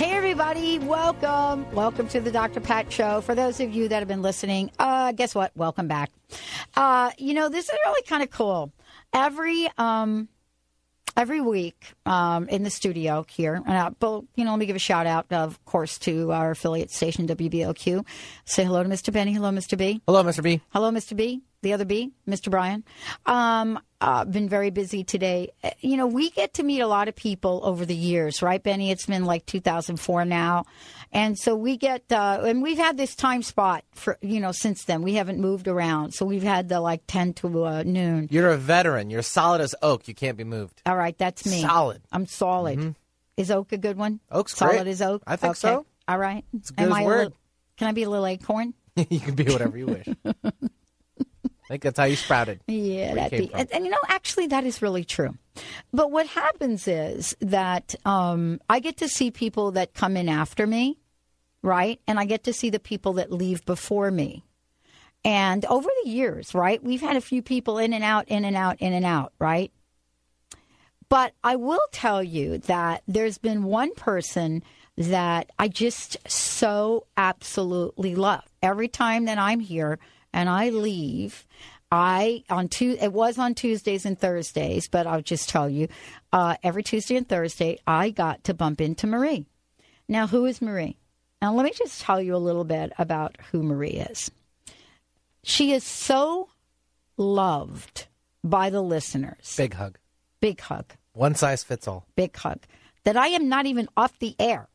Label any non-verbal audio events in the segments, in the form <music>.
Hey, everybody, welcome. Welcome to the Dr. Pat Show. For those of you that have been listening, uh, guess what? Welcome back. Uh, you know, this is really kind of cool. Every, um, every week um, in the studio here. And I, but, you know, let me give a shout out, of course, to our affiliate station, WBOQ. Say hello to Mr. Benny. Hello, Mr. B. Hello, Mr. B. Hello, Mr. B. The other B, Mr. Brian. Um, uh, been very busy today. Uh, You know, we get to meet a lot of people over the years, right, Benny? It's been like 2004 now. And so we get, uh, and we've had this time spot for, you know, since then. We haven't moved around. So we've had the like 10 to uh, noon. You're a veteran. You're solid as oak. You can't be moved. All right, that's me. Solid. I'm solid. Is oak a good one? Oak's solid great. as oak. I think Okay. so. All right. It's good as I a word. little- can I be a little acorn? <laughs> you can be whatever you wish. <laughs> I think that's how you sprouted. <laughs> Yeah, that'd be. And, and you know, actually, that is really true. But what happens is that um, I get to see people that come in after me, right? And I get to see the people that leave before me. And over the years, right, we've had a few people in and out, in and out, in and out, right? But I will tell you that there's been one person that I just so absolutely love. Every time that I'm here and I leave, I on two it was on Tuesdays and Thursdays, but I'll just tell you, uh, every Tuesday and Thursday I got to bump into Marie. Now, who is Marie? Now, let me just tell you a little bit about who Marie is. She is so loved by the listeners. Big hug. Big hug One size fits all. big hug that I am not even off the air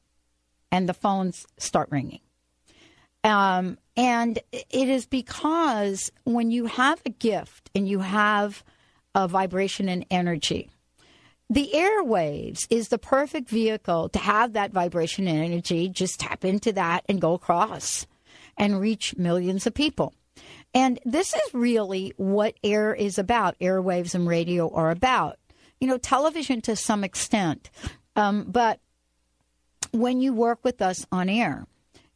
and the phones start ringing. Um, and it is because when you have a gift and you have a vibration and energy, the airwaves is the perfect vehicle to have that vibration and energy. Just tap into that and go across and reach millions of people. And this is really what air is about. Airwaves and radio are about. You know, television to some extent. Um, but when you work with us on air,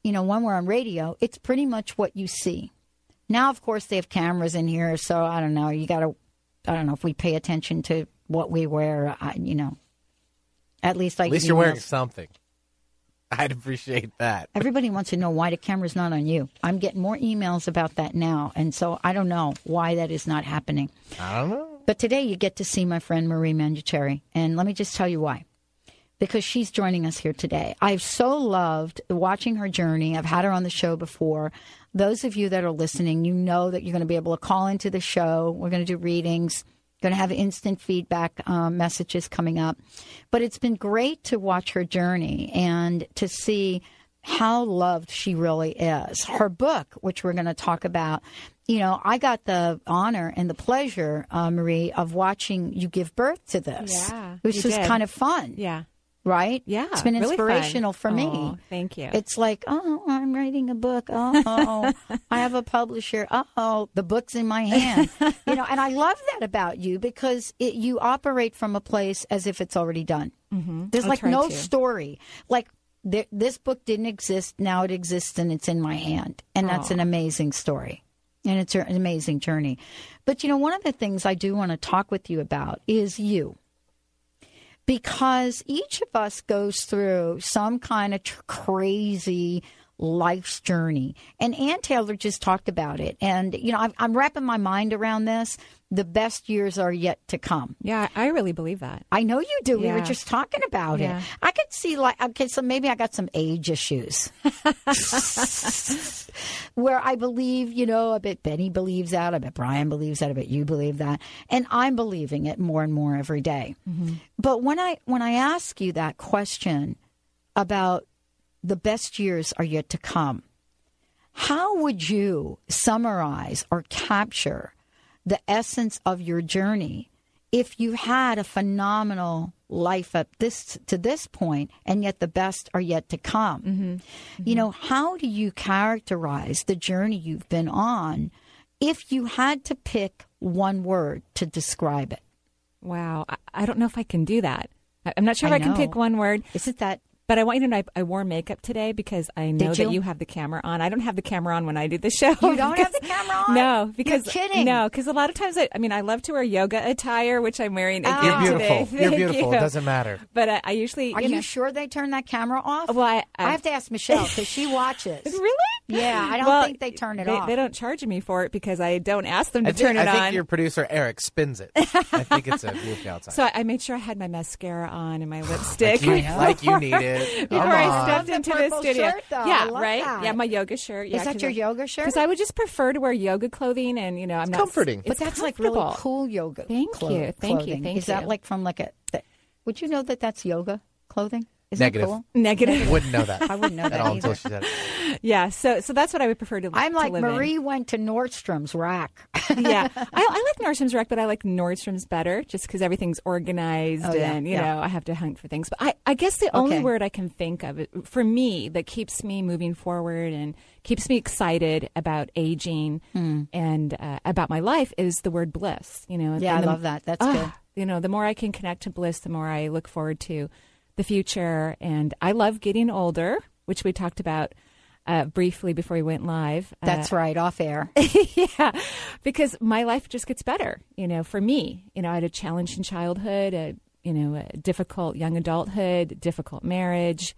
you know, when we're on radio, it's pretty much what you see. Now, of course, they have cameras in here, so I don't know. You got to, I don't know if we pay attention to what we wear. I, you know, at least I. At least you're wearing something. <laughs> I'd appreciate that. Everybody wants to know why the camera's not on you. I'm getting more emails about that now, and so I don't know why that is not happening. I don't know. But today you get to see my friend Marie Manuchehri, and let me just tell you why. Because she's joining us here today. I've so loved watching her journey. I've had her on the show before. Those of you that are listening, you know that you're going to be able to call into the show. We're going to do readings, going to have instant feedback um, messages coming up. But it's been great to watch her journey and to see how loved she really is. Her book, which we're going to talk about, you know, I got the honor and the pleasure, uh, Marie, of watching you give birth to this, Yeah, which was did. kind of fun, Yeah. Right? Yeah. it's been really fun. inspirational for me. Aw, thank you. It's like, oh, I'm writing a book. Oh, <laughs> I have a publisher. Oh, the book's in my hand. You know, and I love that about you because it, you operate from a place as if it's already done. Mm-hmm. There's I'll like no to. story. Like there, this book didn't exist. Now it exists and it's in my hand. And that's an amazing story. And it's an amazing journey. But, you know, one of the things I do want to talk with you about is you because each of us goes through some kind of tr- crazy life's journey. And Ann Taylor just talked about it. And, you know, I'm, I'm wrapping my mind around this. The best years are yet to come. yeah, I really believe that. I know you do. We were just talking about Yeah. it. I could see, like, okay, so maybe I got some age issues. <laughs> Where I believe, you know, I bet Benny believes that. I bet Brian believes that. I bet you believe that. And I'm believing it more and more every day. Mm-hmm. But when I when I ask you that question about the best years are yet to come. How would you summarize or capture the essence of your journey if you had a phenomenal life at this to this point and yet the best are yet to come? Mm-hmm. You know, how do you characterize the journey you've been on if you had to pick one word to describe it? Wow. I, don't know if I can do that. I'm not sure if I I, can pick one word, Isn't that but I want you to know I, I wore makeup today because I know Did that you? you have the camera on. I don't have the camera on when I do the show. You don't have the camera on? No, because You're kidding. No, because a lot of times I, I mean I love to wear yoga attire, which I'm wearing oh. again Oh. You're today. beautiful. You're beautiful. you. It doesn't matter. But I, I usually Are you you, sure they turn that camera off? Well, I, I have to ask Michelle because she watches. <laughs> Really? Yeah, I don't Well, think they turn it they, off. They don't charge me for it because I don't ask them to think, turn it on. I think on. your producer Eric spins it. I think it's a move outside. <laughs> So I, I made sure I had my mascara on and my <sighs> lipstick. like, you, like you <laughs> need it. <laughs> Before I stepped into the studio, shirt, yeah, right, that. yeah, my yoga shirt. Yeah, Is that your yoga shirt? Because I would just prefer to wear yoga clothing, and you know, I'm not comforting. But that's like really cool yoga. Thank clo- you. Thank you. clothing. Thank Is that like from like a? That, would you know that that's yoga clothing? Isn't Negative. That cool? Negative. Wouldn't know that <laughs> I wouldn't know at that all either. until she said it. yeah, so so that's what I would prefer to. I'm to like live in. Marie went to Nordstrom's rack. <laughs> yeah, <laughs> I, I like Nordstrom's rack, but I like Nordstrom's better just because everything's organized Oh, yeah, and you yeah. know I have to hunt for things. But I, I guess the only word I can think of it, for me that keeps me moving forward and keeps me excited about aging Hmm. and uh, about my life is the word bliss. You know, Yeah, and I the- love that. That's Ah, good. You know, the more I can connect to bliss, the more I look forward to the future. And I love getting older, which we talked about uh, briefly before we went live. Uh, That's right, off air. <laughs> yeah, because my life just gets better. You know, for me, you know, I had a challenging childhood, a you know, a difficult young adulthood, difficult marriage.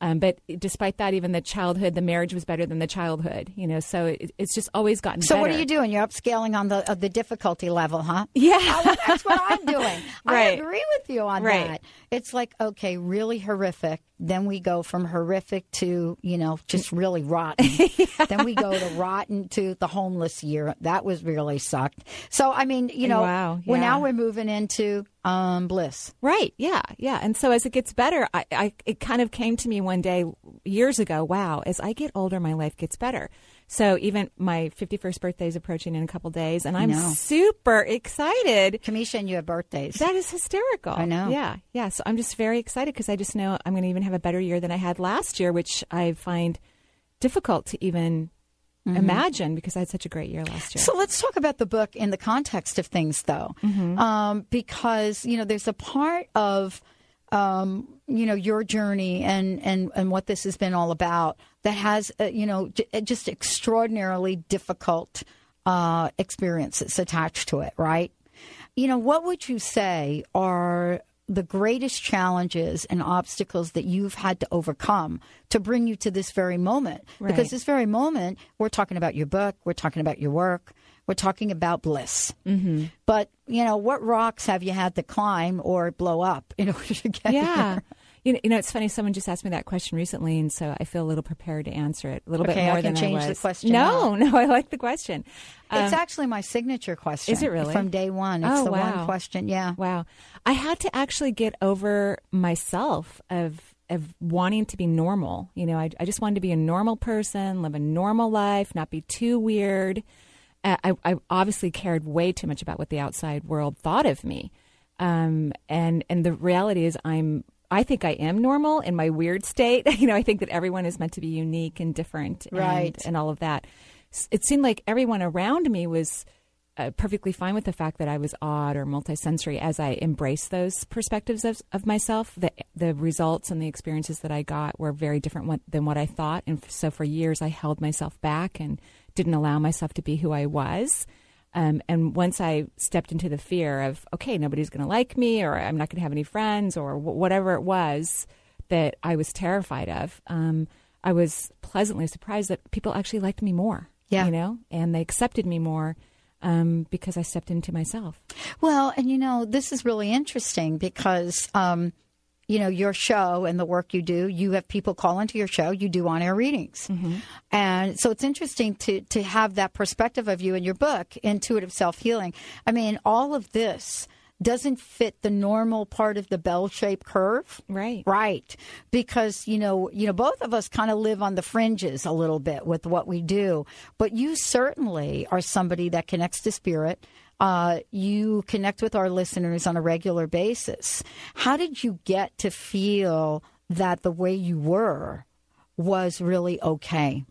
Um, but despite that, even the childhood, the marriage was better than the childhood. You know, so it, it's just always gotten So better. what are you doing? You're upscaling on the the difficulty level, huh? Yeah. Oh, well, that's what I'm doing. <laughs> I agree with you on Right. that. It's like okay, really horrific. Then we go from horrific to you know just really rotten. <laughs> Then we go to rotten to the homeless year. That was really sucked. So I mean, you know, Wow, well, now we're moving into um, bliss. Right. Yeah. Yeah. And so as it gets better, I, I it kind of came to me one day years ago. Wow. As I get older, my life gets better. So even my 51st birthday is approaching in a couple days, and I'm super excited. Kamisha and you have birthdays. That is hysterical. I know. Yeah. Yeah. So I'm just very excited because I just know I'm going to even have a better year than I had last year, which I find difficult to even imagine because I had such a great year last year. So let's talk about the book in the context of things, though, um, because you know there's a part of um, you know your journey and and and what this has been all about that has uh, you know j- just extraordinarily difficult uh, experiences attached to it, right? You know, what would you say are the greatest challenges and obstacles that you've had to overcome to bring you to this very moment? Because this very moment, we're talking about your book, we're talking about your work, we're talking about bliss. Mm-hmm. But, you know, what rocks have you had to climb or blow up in <laughs> order to get yeah. here? You know, you know, it's funny. Someone just asked me that question recently, and so I feel a little prepared to answer it a little Okay, bit more than I can than change I the question No, <laughs> no, I like the question. It's Um, actually my signature question. is it really? From day one. It's Oh, the wow. one question. Yeah. Wow. I had to actually get over myself of of wanting to be normal. You know, I, I just wanted to be a normal person, live a normal life, not be too weird. Uh, I, I obviously cared way too much about what the outside world thought of me. Um, and and the reality is, I'm I think I am normal in my weird state. <laughs> you know, I think that everyone is meant to be unique and different, and, Right. and all of that. It seemed like everyone around me was uh, perfectly fine with the fact that I was odd or multisensory as I embraced those perspectives of, of myself. The, the results and the experiences that I got were very different what, than what I thought. And f- so for years, I held myself back and didn't allow myself to be who I was. Um, and once I stepped into the fear of, okay, nobody's going to like me, or I'm not going to have any friends, or wh- whatever it was that I was terrified of, um, I was pleasantly surprised that people actually liked me more. Yeah. You know, and they accepted me more um, because I stepped into myself. Well, and you know, this is really interesting because, um, you know, your show and the work you do, you have people call into your show, you do on air readings. And so it's interesting to, to have that perspective of you in your book, Intuitive Self Healing. I mean, all of this doesn't fit the normal part of the bell-shaped curve. Right. Right. Because, you know, you know, both of us kind of live on the fringes a little bit with what we do. But you certainly are somebody that connects to spirit. Uh, you connect with our listeners on a regular basis. How did you get to feel that the way you were was really okay?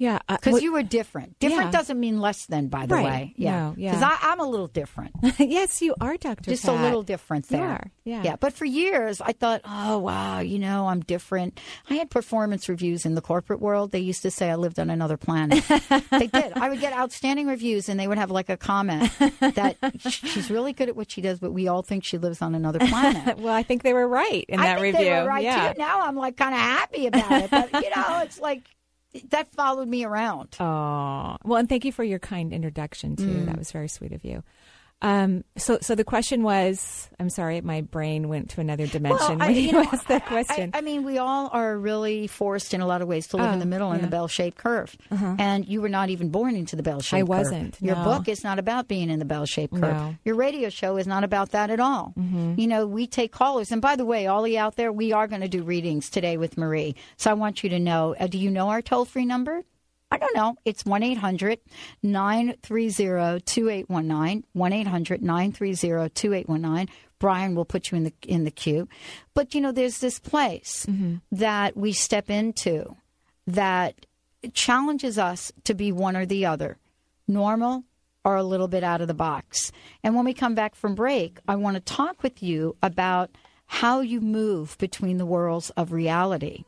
Yeah. uh, Because what- you were different. Different Yeah. doesn't mean less than, by the Right. way. Yeah. No, yeah. Because I'm a little different. <laughs> yes, you are, Dr. Just Pat. a little different You there. are, yeah. Yeah. But for years, I thought, oh, wow, you know, I'm different. I had performance reviews in the corporate world. They used to say I lived on another planet. <laughs> they did. I would get outstanding reviews, and they would have like a comment that she's really good at what she does, but we all think she lives on another planet. <laughs> Well, I think they were right in I that think review. they were right yeah. too. Now I'm like kind of happy about it, but you know, it's like that followed me around. Oh, well, and thank you for your kind introduction too. Mm. That was very sweet of you. Um, so, so the question was, I'm sorry, my brain went to another dimension Well, I- when you you know, asked that question. I, I mean, we all are really forced in a lot of ways to live Oh, in the middle in the. Uh-huh. bell shaped curve. And you were not even born into the bell shaped curve. wasn't, Your no. book is not about being in the bell shaped curve. No. Mm-hmm. Your radio show is not about that at all. You know, we take callers. And by the way, all of out there, we are going to do readings today with Marie. So I want you to know uh, do you know our toll free number? I don't know. It's 1 800 930 2819. 1 800 930 2819. Brian will put you in the in the queue. But you know, there's this place mm-hmm. that we step into that challenges us to be one or the other, normal or a little bit out of the box. And when we come back from break, I want to talk with you about how you move between the worlds of reality.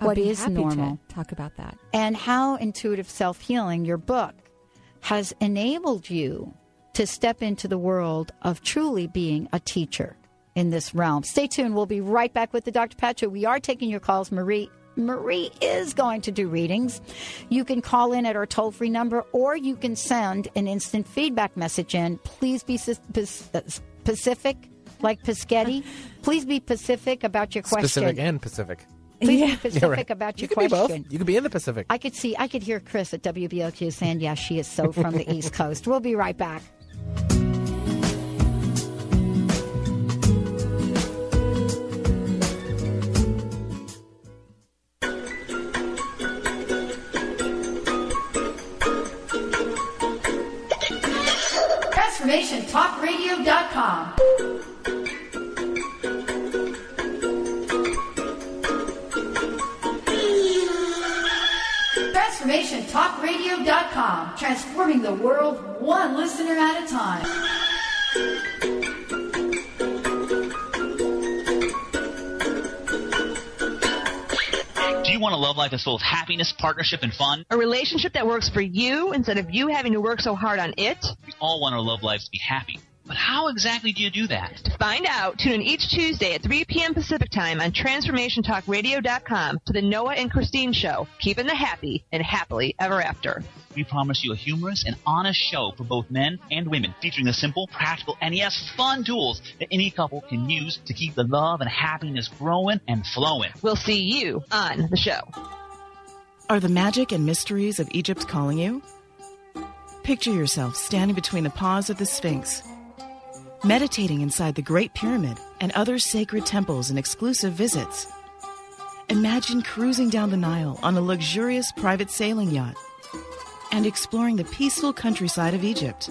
I'll What be is happy to normal? talk about that. and how intuitive self healing, your book, has enabled you to step into the world of truly being a teacher in this realm. Stay tuned. We'll be right back with the Dr. Pat Show. We are taking your calls, Marie. Marie is going to do readings. You can call in at our toll free number or you can send an instant feedback message in. Please be sis- uh, specific, like Piscetti. <laughs> Please be specific about your question. Pacific and Pacific. Please Yeah. be specific Yeah, right. about your you could question. be both. You could be in the Pacific. I could see, I could hear Chris at WBLQ saying, "Yeah, she is so from the East <laughs> Coast." We'll be right back. TransformationTalkRadio.com. TransformationTalkRadio.com. Transforming the world one listener at a time. Do you want a love life that's full of happiness, partnership, and fun? A relationship that works for you instead of you having to work so hard on it? We all want our love lives to be happy. But how exactly do you do that? To find out, tune in each Tuesday at 3 p.m. Pacific Time on TransformationTalkRadio.com to the Noah and Christine Show, keeping the happy and happily ever after. We promise you a humorous and honest show for both men and women, featuring the simple, practical, and yes, fun tools that any couple can use to keep the love and happiness growing and flowing. We'll see you on the show. Are the magic and mysteries of Egypt calling you? Picture yourself standing between the paws of the Sphinx, meditating inside the Great Pyramid and other sacred temples and exclusive visits. Imagine cruising down the Nile on a luxurious private sailing yacht and exploring the peaceful countryside of Egypt.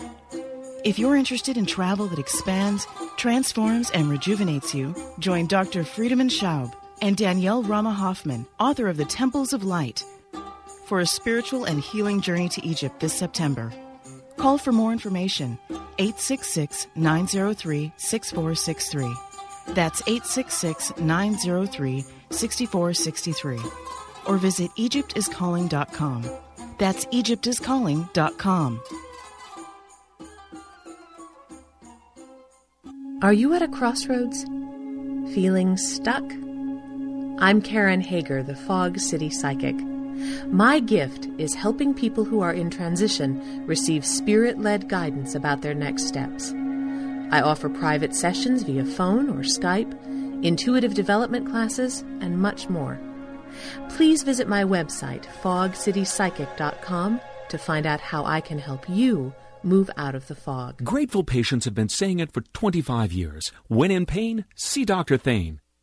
If you're interested in travel that expands, transforms, and rejuvenates you, join Dr. Friedemann Schaub and Danielle Rama Hoffman, author of The Temples of Light, for a spiritual and healing journey to Egypt this September. Call for more information 866 903 6463. That's 866 903 6463. Or visit EgyptIsCalling.com. That's EgyptIsCalling.com. Are you at a crossroads? Feeling stuck? I'm Karen Hager, the Fog City Psychic. My gift is helping people who are in transition receive spirit led guidance about their next steps. I offer private sessions via phone or Skype, intuitive development classes, and much more. Please visit my website, fogcitypsychic.com, to find out how I can help you move out of the fog. Grateful patients have been saying it for 25 years. When in pain, see Dr. Thane.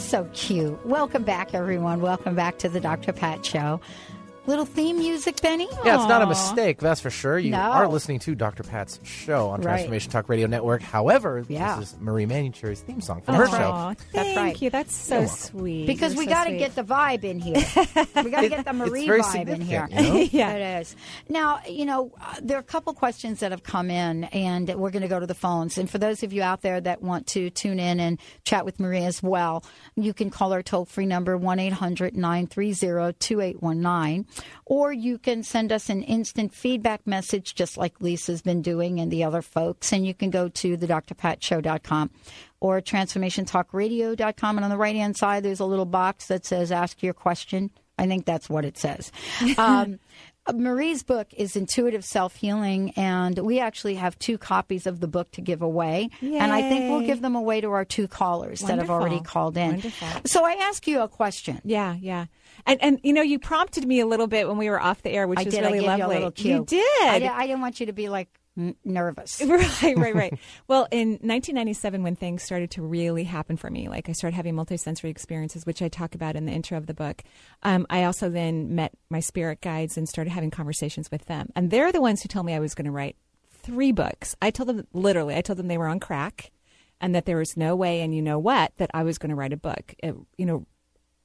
so cute. Welcome back, everyone. Welcome back to the Dr. Pat Show. Little theme music, Benny? Yeah, it's not a mistake, that's for sure. You No. are listening to Dr. Pat's show on Right. Transformation Talk Radio Network. However, Yeah. this is Marie Manuchehri's theme song from her Aw, show. Thank right. you. That's so sweet. Because You're we so got to get the vibe in here. <laughs> we got to get the Marie very vibe in here. you know? <laughs> Yeah. It is. Now, you know, uh, there are a couple questions that have come in, and we're going to go to the phones. And for those of you out there that want to tune in and chat with Marie as well, you can call our toll free number 1 800 930 2819, or you can send us an instant feedback message, just like Lisa's been doing and the other folks. And you can go to the drpatshow.com or transformationtalkradio.com. And on the right hand side, there's a little box that says ask your question. I think that's what it says. <laughs> Um, Uh, Marie's book is Intuitive Self Healing, and we actually have two copies of the book to give away. And I think we'll give them away to our two callers that have already called in. Wonderful. So I ask you a question. Yeah, yeah. And and you know, you prompted me a little bit when we were off the air, which I was did. really I gave lovely. you a little cue. You did. I, I didn't want you to be like n- nervous. <laughs> right, right, right. <laughs> well, in 1997, when things started to really happen for me, like I started having multisensory experiences, which I talk about in the intro of the book, um, I also then met my spirit guides and started having conversations with them. And they're the ones who told me I was going to write three books. I told them, literally, I told them they were on crack and that there was no way, and you know what, that I was going to write a book. It, you know,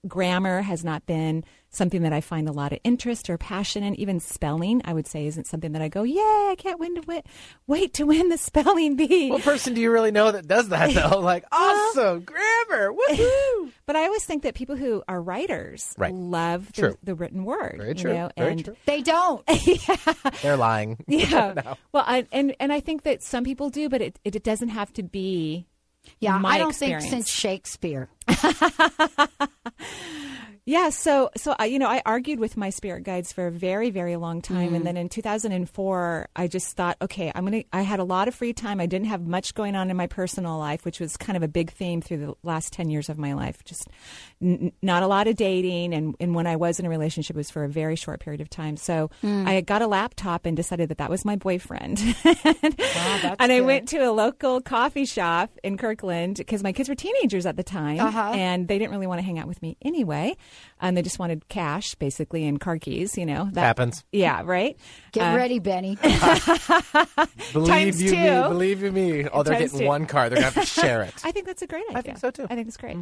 grammar has not been something that I find a lot of interest or passion in. Even spelling, I would say, isn't something that I go, "Yay, I can't win to win, wait to win the spelling bee." What person do you really know that does that, though? <laughs> Like, awesome, grammar, woohoo! <laughs> but I always think that people who are writers Right. love the, True. the written word. Very you true, know, very and true. They don't. <laughs> They're lying. yeah. Well, I, and and I think that some people do, but it it doesn't have to be. Yeah, I don't experience. think since Shakespeare. <laughs> Yeah, so so I, you know, I argued with my spirit guides for a very very long time, Mm. and then in 2004, I just thought, okay, I'm gonna. I had a lot of free time. I didn't have much going on in my personal life, which was kind of a big theme through the last 10 years of my life. Just n- not a lot of dating, and and when I was in a relationship, it was for a very short period of time. So Mm. I got a laptop and decided that that was my boyfriend, <laughs> and I good. went to a local coffee shop in Kirkland because my kids were teenagers at the time, Uh-huh. and they didn't really want to hang out with me anyway. And they just wanted cash, basically, and car keys. You know that Happens. Yeah, right. Get Uh, ready, Benny. <laughs> Believe Times you me, believe you me. Oh, they're Times getting two. one car. They're going to have to share it. <laughs> I think that's a great idea. I think so, too. I think it's great.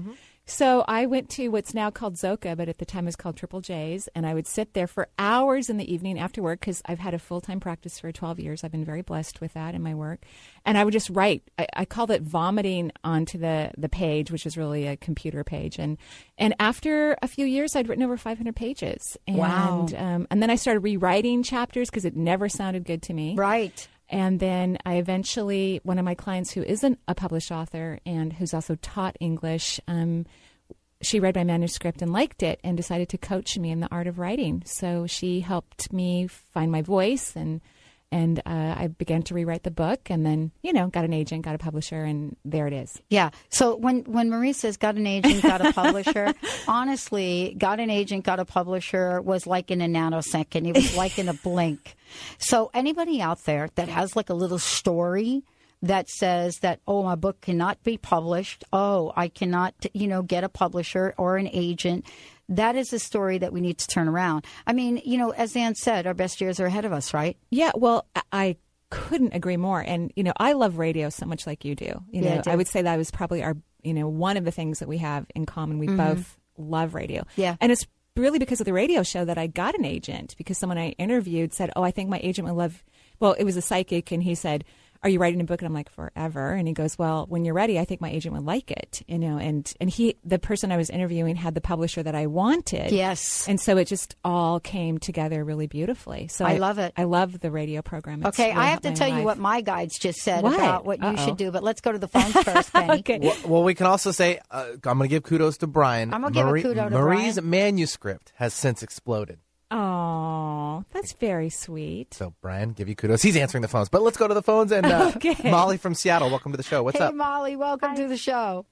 So I went to what's now called Zoka, but at the time it was called Triple J's, and I would sit there for hours in the evening after work because I've had a full time practice for 12 years. I've been very blessed with that in my work, and I would just write. I, I called it vomiting onto the the page, which is really a computer page, and and after a few years, I'd written over 500 pages. And, Wow. Um, and then I started rewriting chapters because it never sounded good to me. right. And then I eventually, one of my clients who isn't a published author and who's also taught English, um, she read my manuscript and liked it and decided to coach me in the art of writing. So she helped me find my voice and and uh, I began to rewrite the book and then you know got an agent, got a publisher, and there it is. Yeah. So when when Marie says got an agent, got a <laughs> publisher, honestly, got an agent, got a publisher was like in a nanosecond. It was like in a <laughs> blink. So anybody out there that has like a little story that says that oh my book cannot be published, oh I cannot you know get a publisher or an agent. That is a story that we need to turn around. I mean, you know, as Ann said, our best years are ahead of us, right? Yeah, well, I- I couldn't agree more. And you know, I love radio so much, like you do. You Yeah, I know, do. I would say that was probably our, you know, one of the things that we have in common. We both love radio. Mm-hmm. Yeah. and it's really because of the radio show that I got an agent because someone I interviewed said, "Oh, I think my agent would love." Well, it was a psychic, and he said, "Are you writing a book?" And I'm like, "Forever." And he goes, "Well, when you're ready, I think my agent would like it." You know, and and he, the person I was interviewing, had the publisher that I wanted. Yes. And so it just all came together really beautifully. So I love it. I love the radio program. It's Okay, really I have to my tell you what my guides just said What? about what you Uh-oh. should do, but let's go to the phones <laughs> first, Benny. Okay. Well, well, we can also say uh, I'm going to give kudos to Brian. I'm gonna give a Marie- kudo to Marie's Brian. manuscript has since exploded. Oh, that's very sweet. So Brian, give you kudos. He's answering the phones, but let's go to the phones. And uh, <laughs> Okay. Molly from Seattle, welcome to the show. What's hey, up? Molly, welcome to the show.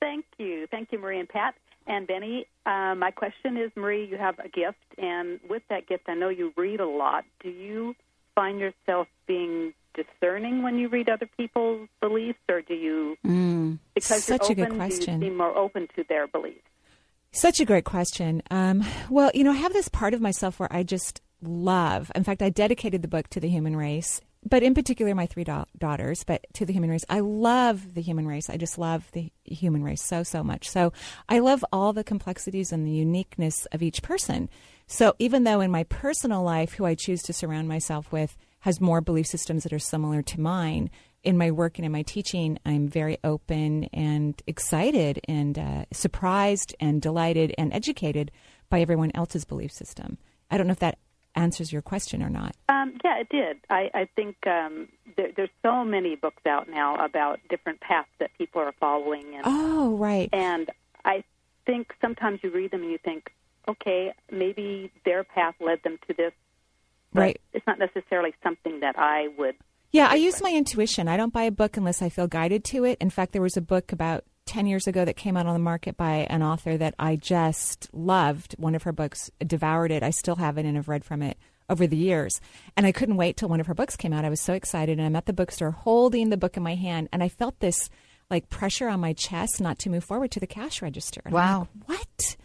Thank you. Thank you, Marie and Pat. And Benny, uh, my question is Marie, you have a gift, and with that gift, I know you read a lot. Do you find yourself being discerning when you read other people's beliefs, or do you, Mm. because Such a you're good open, question. do you seem more open to their beliefs? Such a great question. Um, well, you know, I have this part of myself where I just love. In fact, I dedicated the book to the human race, but in particular, my three da- daughters. But to the human race, I love the human race. I just love the human race so so much. So I love all the complexities and the uniqueness of each person. So even though in my personal life, who I choose to surround myself with has more belief systems that are similar to mine, in my work and in my teaching, I'm very open and excited and uh, surprised and delighted and educated by everyone else's belief system. I don't know if that answers your question or not. Um, yeah, it did. I, I think um, there, there's so many books out now about different paths that people are following, and Oh, right. And I think sometimes you read them and you think, okay, maybe their path led them to this. Right. It's not necessarily something that I would. Yeah, I use my intuition. I don't buy a book unless I feel guided to it. In fact, there was a book about 10 years ago that came out on the market by an author that I just loved. One of her books, devoured it. I still have it and have read from it over the years. And I couldn't wait till one of her books came out. I was so excited. And I'm at the bookstore holding the book in my hand. And I felt this like pressure on my chest not to move forward to the cash register. And Wow. like, what?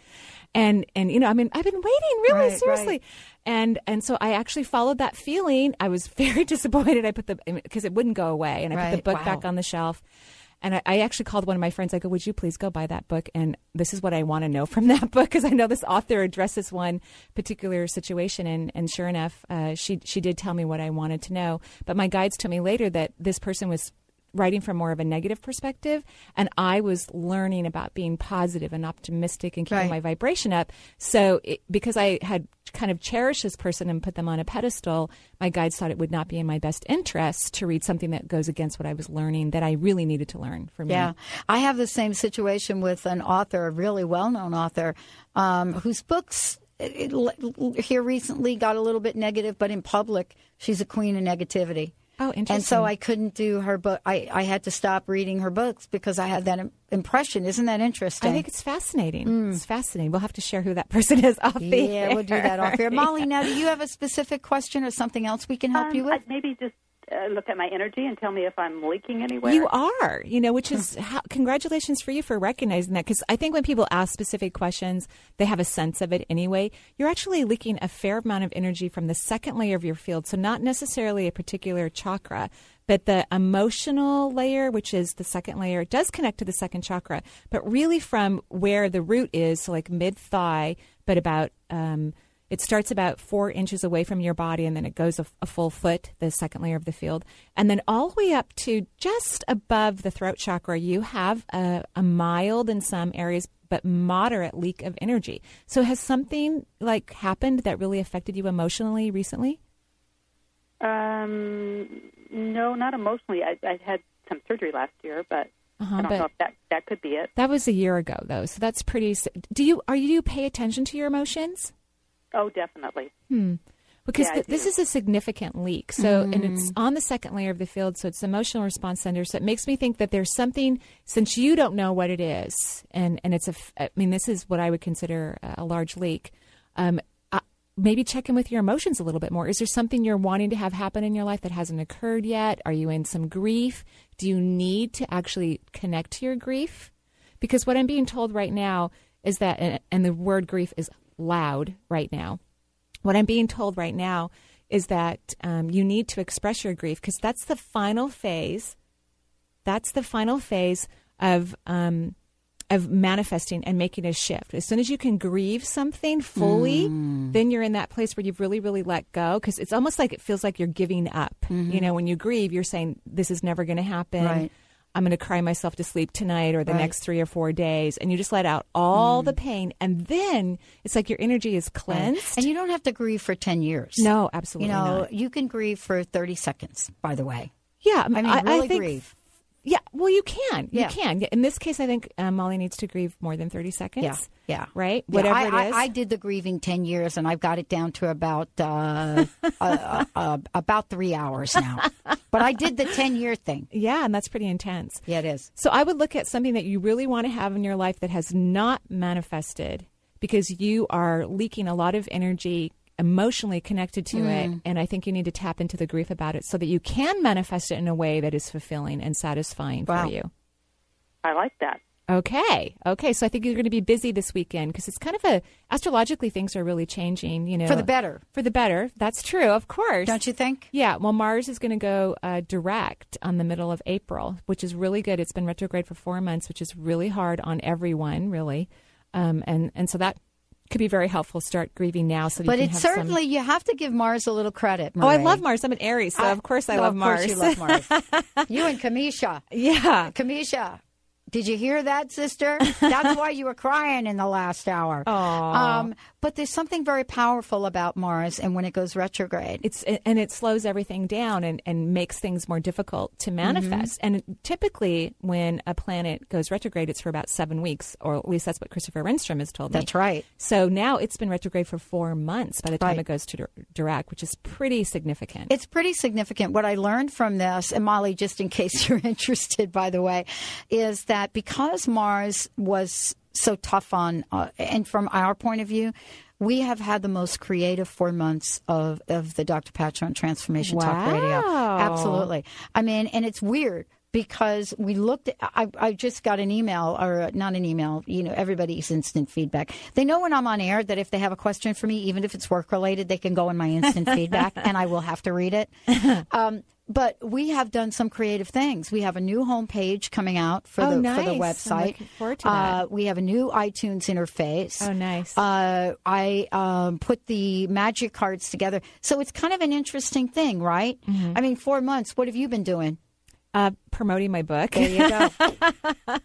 And and you know, I mean, I've been waiting really Right, seriously. right. And and so I actually followed that feeling. I was <laughs> very disappointed. I put the because it wouldn't go away, and I put the book wow. back on the shelf. And I, I actually called one of my friends. I go, "Would you please go buy that book?" And this is what I want to know from <laughs> that book because I know this author addresses one particular situation, and and sure enough, uh, she she did tell me what I wanted to know. But my guides told me later that this person was writing from more of a negative perspective and i was learning about being positive and optimistic and keeping Right. my vibration up so it, because i had kind of cherished this person and put them on a pedestal my guides thought it would not be in my best interest to read something that goes against what i was learning that i really needed to learn for me Yeah, I have the same situation with an author, a really well-known author, um, whose books here recently got a little bit negative, but in public, she's a queen of negativity. Oh interesting And so I couldn't do her book. I, I had to stop reading her books because I had that impression. Isn't that interesting? I think it's fascinating. It's fascinating. We'll have to share who that <laughs> person is off the yeah, we'll do that off here. air. Molly, <laughs> now, do you have a specific question or something else we can help Um, you with? Maybe just uh, look at my energy and tell me if I'm leaking anywhere. You are, you know, which is <laughs> how, congratulations for you for recognizing that. Because I think when people ask specific questions, they have a sense of it anyway. You're actually leaking a fair amount of energy from the second layer of your field. So, not necessarily a particular chakra, but the emotional layer, which is the second layer, does connect to the second chakra, but really from where the root is, so like mid thigh, but about. Um, it starts about four inches away from your body and then it goes a, a full foot, the second layer of the field. And then all the way up to just above the throat chakra, you have a, a mild in some areas, but moderate leak of energy. So has something like happened that really affected you emotionally recently? Um, no, not emotionally. I, I had some surgery last year, but Uh-huh, I don't know if that that could be it. That was a year ago though. So that's pretty, do you, are you pay attention to your emotions? Oh, definitely. Hmm. Because Yeah, th- this is a significant leak. So, and Mm. it's on the second layer of the field. So it's emotional response center. So it makes me think that there's something, since you don't know what it is, and, and it's a, f- I mean, this is what I would consider a a large leak. Um, uh, maybe check in with your emotions a little bit more. Is there something you're wanting to have happen in your life that hasn't occurred yet? Are you in some grief? Do you need to actually connect to your grief? Because what I'm being told right now is that, and, and the word grief is loud right now. What I'm being told right now is that um, you need to express your grief because that's the final phase. That's the final phase of um, of manifesting and making a shift. As soon as you can grieve something fully, Mm. then you're in that place where you've really, really let go. Because it's almost like it feels like you're giving up. You know, when you grieve, you're saying, This is never going to happen. Mm-hmm. Right. I'm going to cry myself to sleep tonight or the Right. Mm. next three or four days. And you just let out all the pain. And then it's like your energy is cleansed. And you don't have to grieve for 10 years. no, You absolutely know, not. you can grieve for 30 seconds, by the way. Yeah. I mean, really think, grieve. Yeah. Well, you can. You Yeah. can. In this case, I think uh, Molly needs to grieve more than 30 seconds. Yeah, yeah. Right? Yeah, Whatever I, it I- I, did the grieving 10 years and I've got it down to about uh, uh, uh, about three hours now. But I did the 10 year thing. yeah, and that's pretty intense. Yeah, it is. So I would look at something that you really want to have in your life that has not manifested because you are leaking a lot of energy emotionally connected to it Mm. and I think you need to tap into the grief about it so that you can manifest it in a way that is fulfilling and satisfying Wow. for you. I like that. Okay. Okay, so I think you're going to be busy this weekend because it's kind of a astrologically things are really changing, you know. For the better. For the better. That's true, of course. Don't you think? Yeah, well, Mars is going to go uh, direct on the middle of April, which is really good. It's been retrograde for four months, which is really hard on everyone, really. Um, and, and so that could be very helpful. Start grieving now so that But you can it's certainly, you have to give Mars a little credit. Some... Oh, I love Mars. I'm an Aries, so of course I no, love of Mars. Course you love Mars. <laughs> you and Kamisha. yeah. Kamisha, did you hear that, sister? That's <laughs> why you were crying in the last hour. Um, but there's something very powerful about Mars and when it goes retrograde. It's and it slows everything down and, and makes things more difficult to mm-hmm. manifest. And typically, when a planet goes retrograde, it's for about seven weeks, or at least that's what Christopher Renstrom has told me. That's right. So now it's been retrograde for four months by the time Right. it goes to dir- direct, which is pretty significant. It's pretty significant. What I learned from this, and Molly, just in case <laughs> you're interested, by the way, is that because Mars was so tough on, uh, and from our point of view, we have had the most creative four months of, of the Dr. Patron Transformation Talk Radio. Absolutely. I mean, and it's weird because we looked at, I, I just got an email or not an email you know everybody's instant feedback they know when i'm on air that if they have a question for me even if it's work related they can go in my instant <laughs> feedback and i will have to read it um, <laughs> but we have done some creative things we have a new homepage coming out for Oh, the nice. for the I'm website looking forward to Uh, that. we have a new itunes interface oh, nice. uh, I um, put the magic cards together. So it's kind of an interesting thing, right? Mm-hmm. I mean, four months. What have you been doing? uh, promoting my book. There you go. <laughs>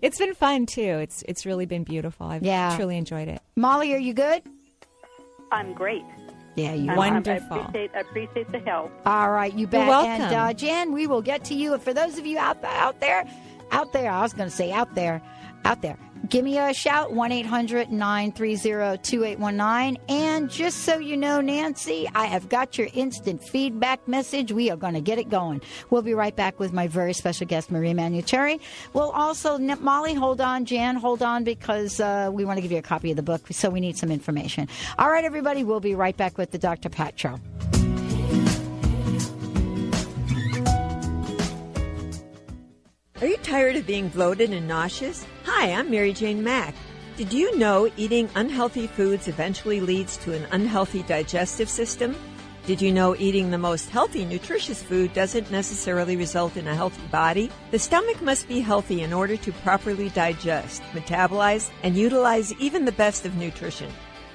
it's been fun too. It's it's really been beautiful. I've Yeah. truly enjoyed it. Molly, are you good? I'm great. Yeah, you Um, are. Wonderful. I appreciate, I appreciate the help. All right, you bet. welcome. And uh, Jan, we will get to you. And for those of you out out there, out there, I was going to say out there, out there. Give me a shout, 1 800 930 2819. And just so you know, Nancy, I have got your instant feedback message. We are going to get it going. We'll be right back with my very special guest, Marie Manuchehri. We'll also, Molly, hold on. Jan, hold on, because uh, we want to give you a copy of the book, so we need some information. All right, everybody, we'll be right back with the Dr. Pat Show. Are you tired of being bloated and nauseous? Hi, I'm Mary Jane Mack. Did you know eating unhealthy foods eventually leads to an unhealthy digestive system? Did you know eating the most healthy, nutritious food doesn't necessarily result in a healthy body? The stomach must be healthy in order to properly digest, metabolize, and utilize even the best of nutrition.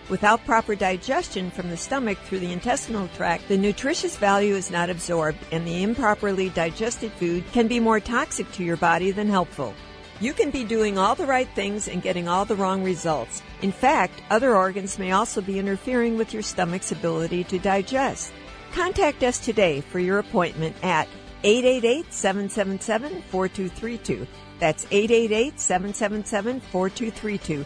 Without proper digestion from the stomach through the intestinal tract, the nutritious value is not absorbed, and the improperly digested food can be more toxic to your body than helpful. You can be doing all the right things and getting all the wrong results. In fact, other organs may also be interfering with your stomach's ability to digest. Contact us today for your appointment at 888-777-4232. That's 888-777-4232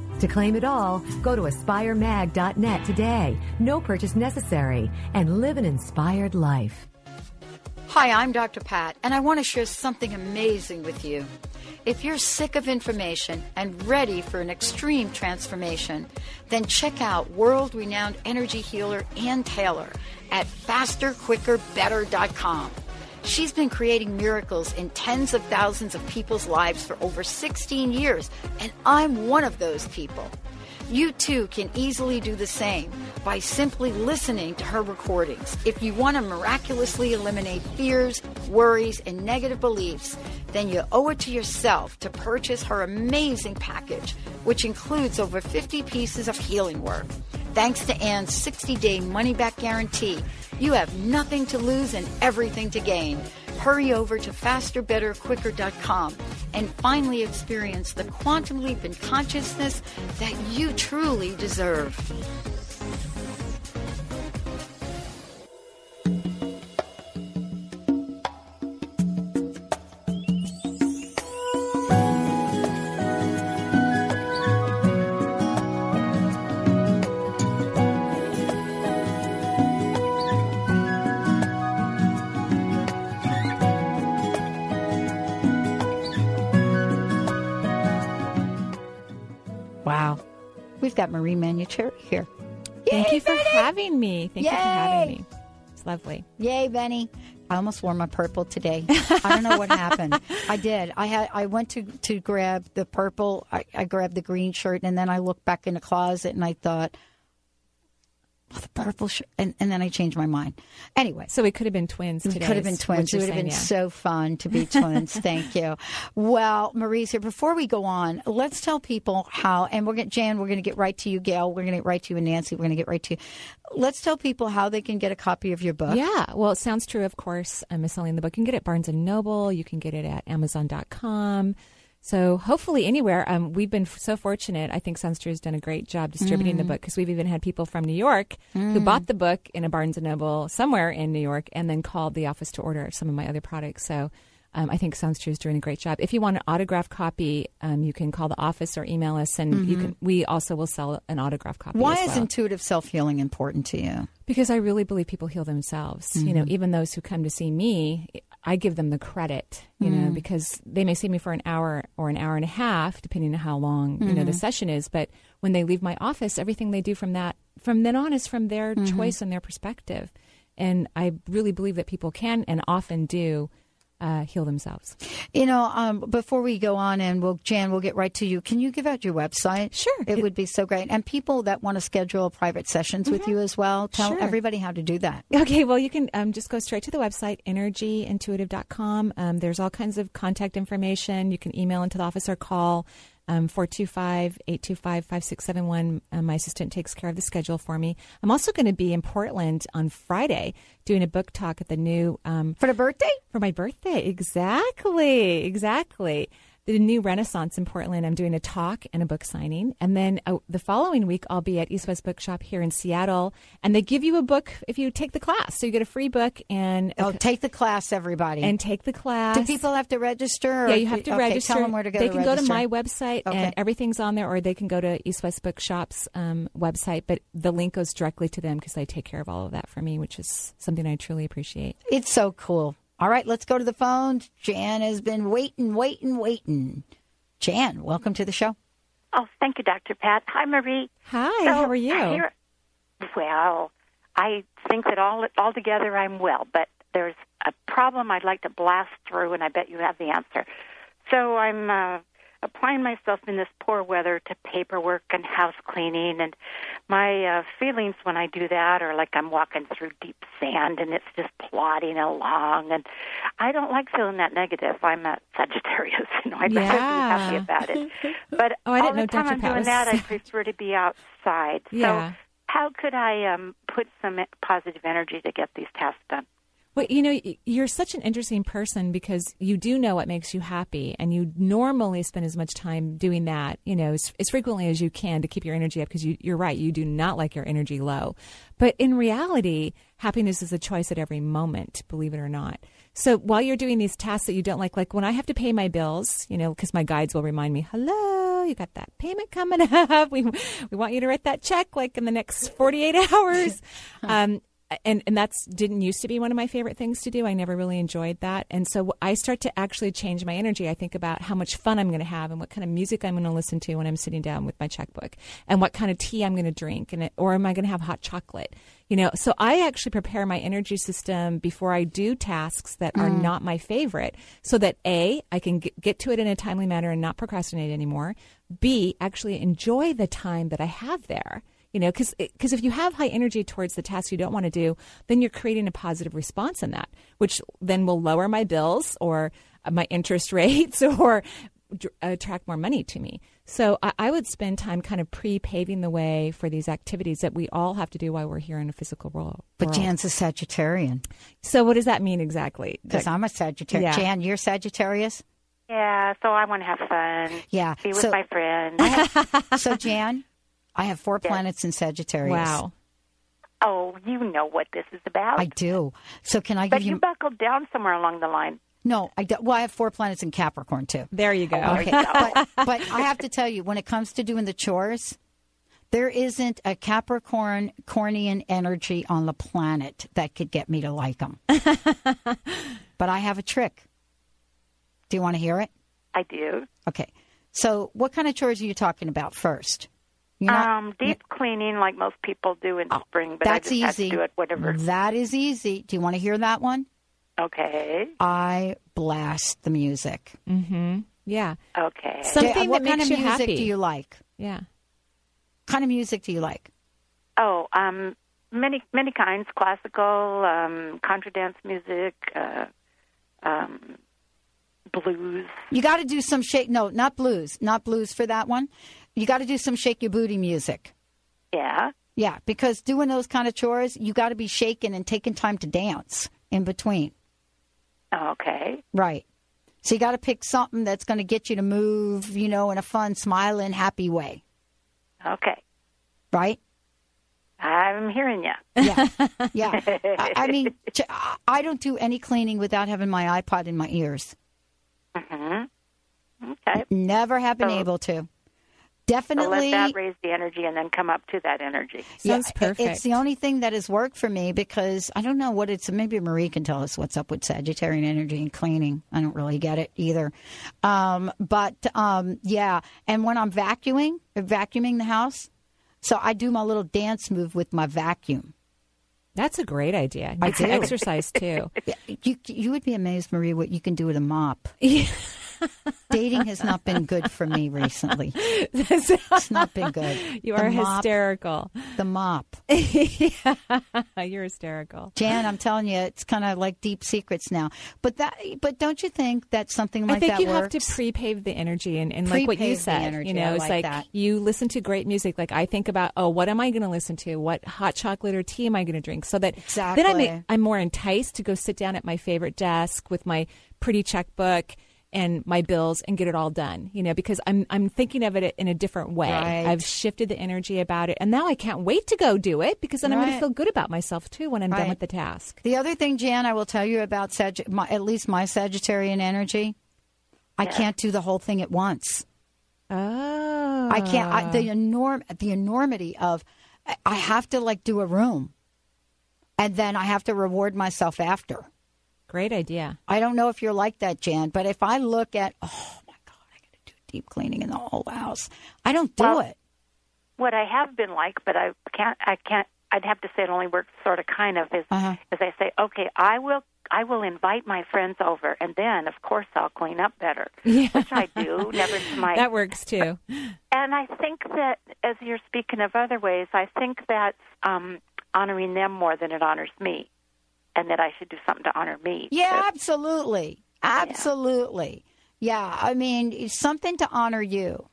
To claim it all, go to aspiremag.net today. No purchase necessary and live an inspired life. Hi, I'm Dr. Pat, and I want to share something amazing with you. If you're sick of information and ready for an extreme transformation, then check out world renowned energy healer Ann Taylor at fasterquickerbetter.com. She's been creating miracles in tens of thousands of people's lives for over 16 years, and I'm one of those people. You too can easily do the same by simply listening to her recordings. If you want to miraculously eliminate fears, worries, and negative beliefs, then you owe it to yourself to purchase her amazing package, which includes over 50 pieces of healing work. Thanks to Ann's 60 day money back guarantee, you have nothing to lose and everything to gain. Hurry over to fasterbetterquicker.com and finally experience the quantum leap in consciousness that you truly deserve. We've got Marie Manuchehri here. Thank Yay, you for Benny! having me. Thank you for having me. It's lovely. Yay, Benny. I almost wore my purple today. <laughs> I don't know what happened. I did. I had I went to to grab the purple. I, I grabbed the green shirt and then I looked back in the closet and I thought oh, the purple shirt and, and then I changed my mind. Anyway. So we could have been twins We today. could have been twins. It would have been yeah. so fun to be <laughs> twins. Thank you. Well, Marie's here. Before we go on, let's tell people how, and we're going to, Jan, we're going to get right to you, Gail. We're going to get right to you, and Nancy. We're going to get right to you. Let's tell people how they can get a copy of your book. Yeah, well, it sounds true, of course. Uh, I'm selling the book. You can get it at Barnes & Noble. You can get it at Amazon.com. So hopefully anywhere. Um, we've been f- so fortunate. I think Sounds True has done a great job distributing the Mm. book because we've even had people from New York who Mm. bought the book in a Barnes & Noble somewhere in New York and then called the office to order some of my other products. So um, I think Sounds True is doing a great job. If you want an autograph copy, um, you can call the office or email us, and you Mhm. can. We also will sell an autograph copy. Why as is intuitive self healing important to you? Because I really believe people heal themselves. You know, Mhm. even those who come to see me, I give them the credit, you know, Mm. because they may see me for an hour or an hour and a half, depending on how long, you know, the Mhm. session is. But when they leave my office, everything they do from that, from then on is from their Mhm. choice and their perspective. And I really believe that people can and often do uh, heal themselves. You know, um, before we go on, and we'll Jan, we'll get right to you. Can you give out your website? Sure, it, would be so great. And people that want to schedule private sessions with you as well, tell Sure. everybody how to do that. Okay, well, you can um, just go straight to the website, energyintuitive.com. Um, there's all kinds of contact information. You can email into the office or call um, 425 825 5671. Uh, My assistant takes care of the schedule for me. I'm also going to be in Portland on Friday doing a book talk at the new. Um, for the birthday? For my birthday. Exactly. Exactly. The new Renaissance in Portland. I'm doing a talk and a book signing. And then uh, the following week, I'll be at East West Bookshop here in Seattle. And they give you a book if you take the class. So you get a free book and. Oh, take the class, everybody. And take the class. Do people have to register? or- Yeah, you have to okay, register. Tell them where to go. They to can go to my website Okay. and everything's on there, or they can go to East West Bookshop's um, website. But the link goes directly to them because they take care of all of that for me, which is something I truly appreciate. It's so cool. All right, let's go to the phones. Jan has been waiting, waiting, waiting. Jan, welcome to the show. Oh, thank you, Dr. Pat. Hi, Marie. Hi, So, how are you? here- well, I think that all altogether I'm well, but there's a problem I'd like to blast through, and I bet you have the answer. So I'm uh, applying myself in this poor weather to paperwork and house cleaning, and my uh, feelings when I do that are like I'm walking through deep sand, and it's just plodding along, and I don't like feeling that negative. I'm a <laughs> Sagittarius, you know. I'd rather be happy about it. <laughs> But Oh, I all didn't know the time Dr. I'm Pat doing that, I <laughs> prefer to be outside. Yeah. So, how could I um, put some positive energy to get these tasks done? Well, you know, you're such an interesting person because you do know what makes you happy, and you normally spend as much time doing that, you know, as, as frequently as you can to keep your energy up. Because you, you're right, you do not like your energy low. But in reality, happiness is a choice at every moment, believe it or not. So while you're doing these tasks that you don't like, like when I have to pay my bills, you know, because my guides will remind me, "Hello, you got that payment coming <laughs> up. We we want you to write that check like in the next 48 hours." <laughs> um, and and that's didn't used to be one of my favorite things to do. I never really enjoyed that, and so I start to actually change my energy. I think about how much fun I'm going to have and what kind of music I'm going to listen to when I'm sitting down with my checkbook, and what kind of tea I'm going to drink, and it, or am I going to have hot chocolate? You know, so I actually prepare my energy system before I do tasks that are Mm. not my favorite, so that a I can get, get to it in a timely manner and not procrastinate anymore. B actually enjoy the time that I have there you know because because if you have high energy towards the task you don't want to do then you're creating a positive response in that which then will lower my bills or uh, my interest <laughs> rates or attract more money to me so I, I would spend time kind of pre-paving the way for these activities that we all have to do while we're here in a physical world But. Jan's a Sagittarian. so what does that mean exactly Because I'm a Sagittarius. Yeah. Jan, you're Sagittarius? Yeah, so I want to have fun. Yeah. Be with so, my friends. <laughs> so, Jan, I have four planets in Sagittarius. Wow. oh, you know what this is about. I do. So, can I but give you you. buckled down somewhere along the line. No, I do, well, I have four planets in Capricorn too. there you go oh, Okay, but, but I have to tell you, when it comes to doing the chores, there isn't a Capricorn Cornian energy on the planet that could get me to like them. <laughs> but I have a trick. Do you want to hear it? I do. Okay. So, what kind of chores are you talking about first? You're not- um, deep cleaning, like most people do in the spring, but that's I just easy. have to do it whatever. That is easy. Do you want to hear that one? Okay. I blast the music. mm-hmm yeah Okay. something Okay, what that kind makes of you music happy do you like? yeah kind of music do you like? Oh, um, many many kinds: classical, um, contra dance music, uh, um, blues. You got to do some shake. No, not blues. Not blues for that one. You got to do some shake your booty music. Yeah. Yeah, because doing those kind of chores, you got to be shaking and taking time to dance in between. Okay. Right. So you got to pick something that's going to get you to move, you know, in a fun, smiling, happy way. Okay. Right? I'm hearing you. Yeah. Yeah. <laughs> I, I mean, I- don't do any cleaning without having my iPod in my ears. hmm Okay. Never have been So- able to. So Definitely. let that raise the energy and then come up to that energy. Sounds it- perfect. It's the only thing that has worked for me because I don't know what it's. Maybe Marie can tell us what's up with Sagittarian energy and cleaning. I don't really get it either. Um, but um, yeah, and when I'm vacuuming, vacuuming the house, so I do my little dance move with my vacuum. That's a great idea. I It's an do. exercise too. <laughs> You you would be amazed, Marie, what you can do with a mop. <laughs> Dating has not been good for me recently. It's not been good. You The are mop- hysterical. The mop. yeah, <laughs> you're hysterical. Jan, I'm telling you, it's kind of like deep secrets now. But that, but don't you think that something like that I think that you works? have to pre-pave the energy and, and like what you said, energy. you know, I it's like like you listen to great music. Like I think about, oh, what am I going to listen to? What hot chocolate or tea am I going to drink? So that then I'm, I'm more enticed to go sit down at my favorite desk with my pretty checkbook and my bills and get it all done, you know, because I'm I'm thinking of it in a different way. Right. I've shifted the energy about it, and now I can't wait to go do it because then I'm going to feel good about myself too when I'm done with the task. The other thing, Jan, I will tell you about Sag- my, at least my Sagittarian energy. I can't do the whole thing at once. Oh, I can't. I, the oh. enorm the enormity of I have to like do a room, and then I have to reward myself after. Great idea. I don't know if you're like that, Jan, but if I look at oh my god, I got to do deep cleaning in the whole house, I don't do Well, it. What I have been like, but I can't. I can't. I'd have to say it only works sort of kind of is Uh-huh. is I say, okay, I will. I will invite my friends over, and then, of course, I'll clean up better, Yeah. which I do. Never <laughs> to my That works too. <laughs> And I think that as you're speaking of other ways, I think that's um, honoring them more than it honors me, and that I should do something to honor me. Yeah, absolutely. Absolutely. Yeah. I mean, it's something to honor you.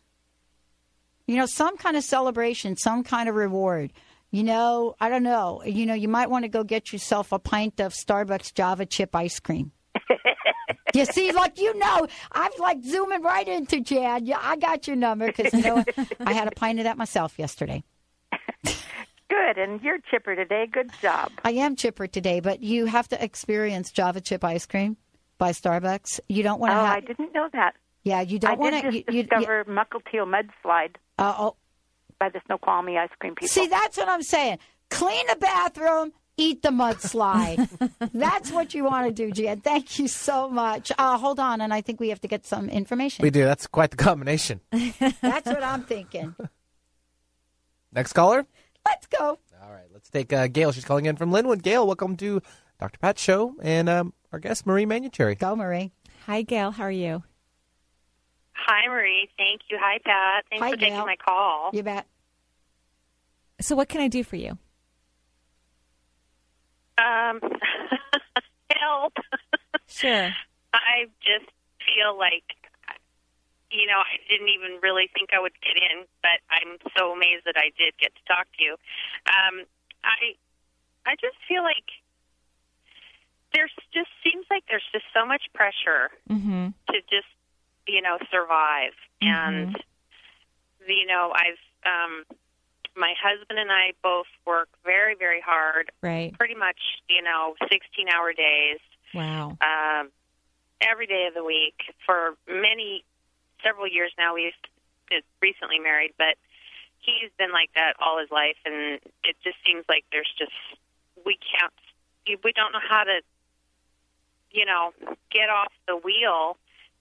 You know, some kind of celebration, some kind of reward. You know, I don't know. You know, you might want to go get yourself a pint of Starbucks Java chip ice cream. <laughs> you see, like you know, I'm like zooming right into Jan. Yeah, I got your number because you know? I had a pint of that myself yesterday. Good, and you're chipper today. Good job. I am chipper today, but you have to experience Java chip ice cream by Starbucks. You don't want to. Oh, to. I didn't know that. Yeah, you don't want to. just You, you, discover Mukilteo Mudslide uh, oh, by the Snoqualmie ice cream people. see, that's what I'm saying. Clean the bathroom. Eat the mudslide. <laughs> That's what you want to do, Jan. Thank you so much. Uh, hold on, and I think we have to get some information. We do. That's quite the combination. That's what I'm thinking. <laughs> Next caller. Let's go. All right, let's take uh, Gail. She's calling in from Lynnwood. Gail, welcome to Dr. Pat's show and um, our guest Marie Manuchehri. Go, Marie. Hi, Gail. How are you? Hi, Marie. Thank you. Hi, Pat. Thanks Hi, for taking Gail. my call. You bet. So, what can I do for you? Um, <laughs> help. Sure. <laughs> I just feel like, you know, I didn't even really think I would get in, but I'm so amazed that I did get to talk to you. Um, I, I just feel like there's just seems like there's just so much pressure Mm-hmm. to just you know survive and you know i've um my husband and i both work very very hard Right. pretty much you know 16 hour days Wow. um every day of the week for many several years now we've recently married but he's been like that all his life and it just seems like there's just we can't we don't know how to you know get off the wheel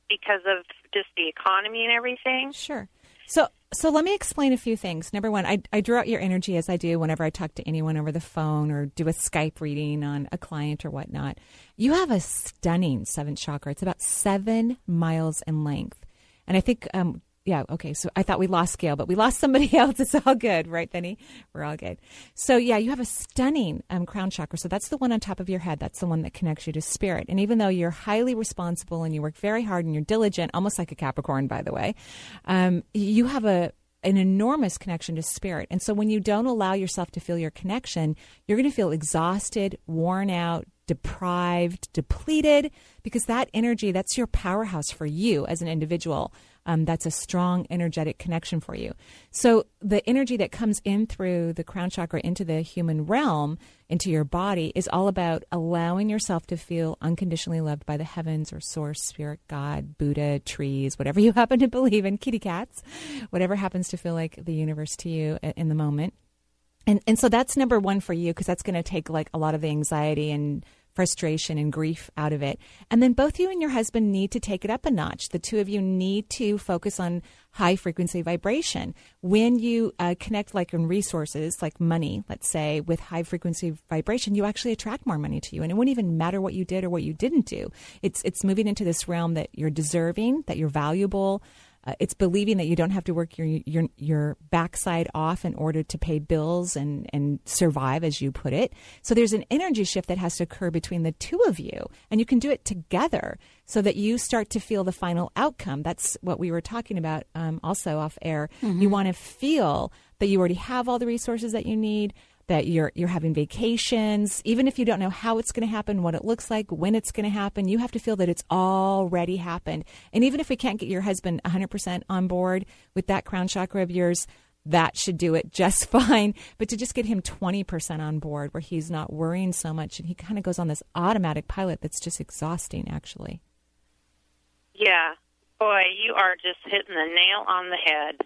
because of just the economy and everything Sure. So, so let me explain a few things. Number one, I, I drew out your energy as I do whenever I talk to anyone over the phone or do a Skype reading on a client or whatnot. You have a stunning seventh chakra. It's about seven miles in length, and I think, um, yeah, okay. So I thought we lost Gail, but we lost somebody <laughs> else. It's all good, right, Benny? We're all good. So yeah, you have a stunning um, crown chakra. So that's the one on top of your head. That's the one that connects you to spirit. And even though you're highly responsible and you work very hard and you're diligent, almost like a Capricorn, by the way, um, you have a an enormous connection to spirit. And so when you don't allow yourself to feel your connection, you're going to feel exhausted, worn out, deprived, depleted, because that energy, that's your powerhouse for you as an individual. Um, that's a strong energetic connection for you. So the energy that comes in through the crown chakra into the human realm, into your body, is all about allowing yourself to feel unconditionally loved by the heavens or source, spirit, God, Buddha, trees, whatever <laughs> you happen to believe in, kitty cats, whatever happens to feel like the universe to you in the moment. And and so that's number one for you because that's going to take like a lot of the anxiety and frustration and grief out of it. And then both you and your husband need to take it up a notch. The two of you need to focus on high frequency vibration. When you uh, connect like in resources, like money, let's say, with high frequency vibration, you actually attract more money to you. And it wouldn't even matter what you did or what you didn't do. It's it's moving into this realm that you're deserving, that you're valuable. Uh, it's believing that you don't have to work your your your backside off in order to pay bills and and survive, as you put it. So there's an energy shift that has to occur between the two of you, and you can do it together so that you start to feel the final outcome. That's what we were talking about um, also off air. You want to feel that you already have all the resources that you need that you're you're having vacations. Even if you don't know how it's going to happen what it looks like when it's going to happen you have to feel that it's already happened. And even if we can't get your husband 100% on board with that crown chakra of yours that should do it just <laughs> fine. But to just get him 20% on board where he's not worrying so much and he kind of goes on this automatic pilot that's just exhausting actually. Yeah. Boy you are just hitting the nail on the head.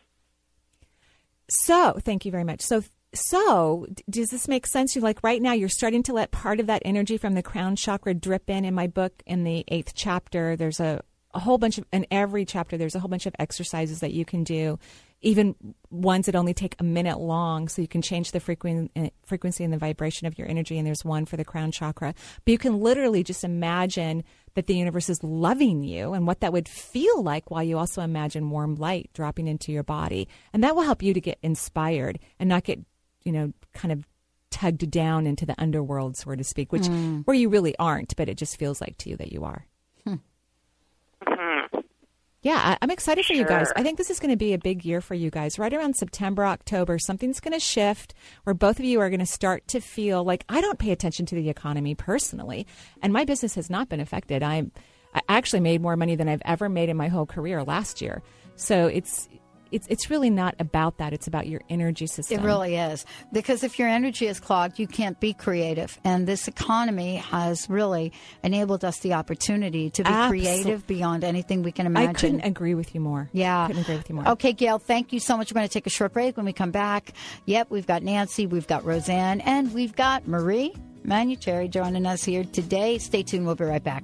So, thank you very much. So, so does this make sense? You like right now, you're starting to let part of that energy from the crown chakra drip in. In my book, in the eighth chapter, there's a, a whole bunch of, in every chapter, there's a whole bunch of exercises that you can do, even ones that only take a minute long, so you can change the frequen- eh, frequency and the vibration of your energy. And there's one for the crown chakra. But you can literally just imagine that the universe is loving you and what that would feel like while you also imagine warm light dropping into your body. And that will help you to get inspired and not get, you know, kind of tugged down into the underworld, so to speak, which Hmm. where you really aren't, but it just feels like to you that you are. Mhm. Yeah, I- I'm excited for you guys. I think this is going to be a big year for you guys. Right around September, October, something's going to shift where both of you are going to start to feel like I don't pay attention to the economy personally, and my business has not been affected. I'm I actually made more money than I've ever made in my whole career last year. So it's it's it's really not about that. It's about your energy system. It really is. Because if your energy is clogged, you can't be creative. And this economy has really enabled us the opportunity to be creative beyond anything we can imagine. I couldn't agree with you more. Yeah. couldn't agree with you more. Okay, Gail, thank you so much. We're going to take a short break. When we come back, yep, we've got Nancy, we've got Roseanne, and we've got Marie Manuchehri joining us here today. Stay tuned. We'll be right back.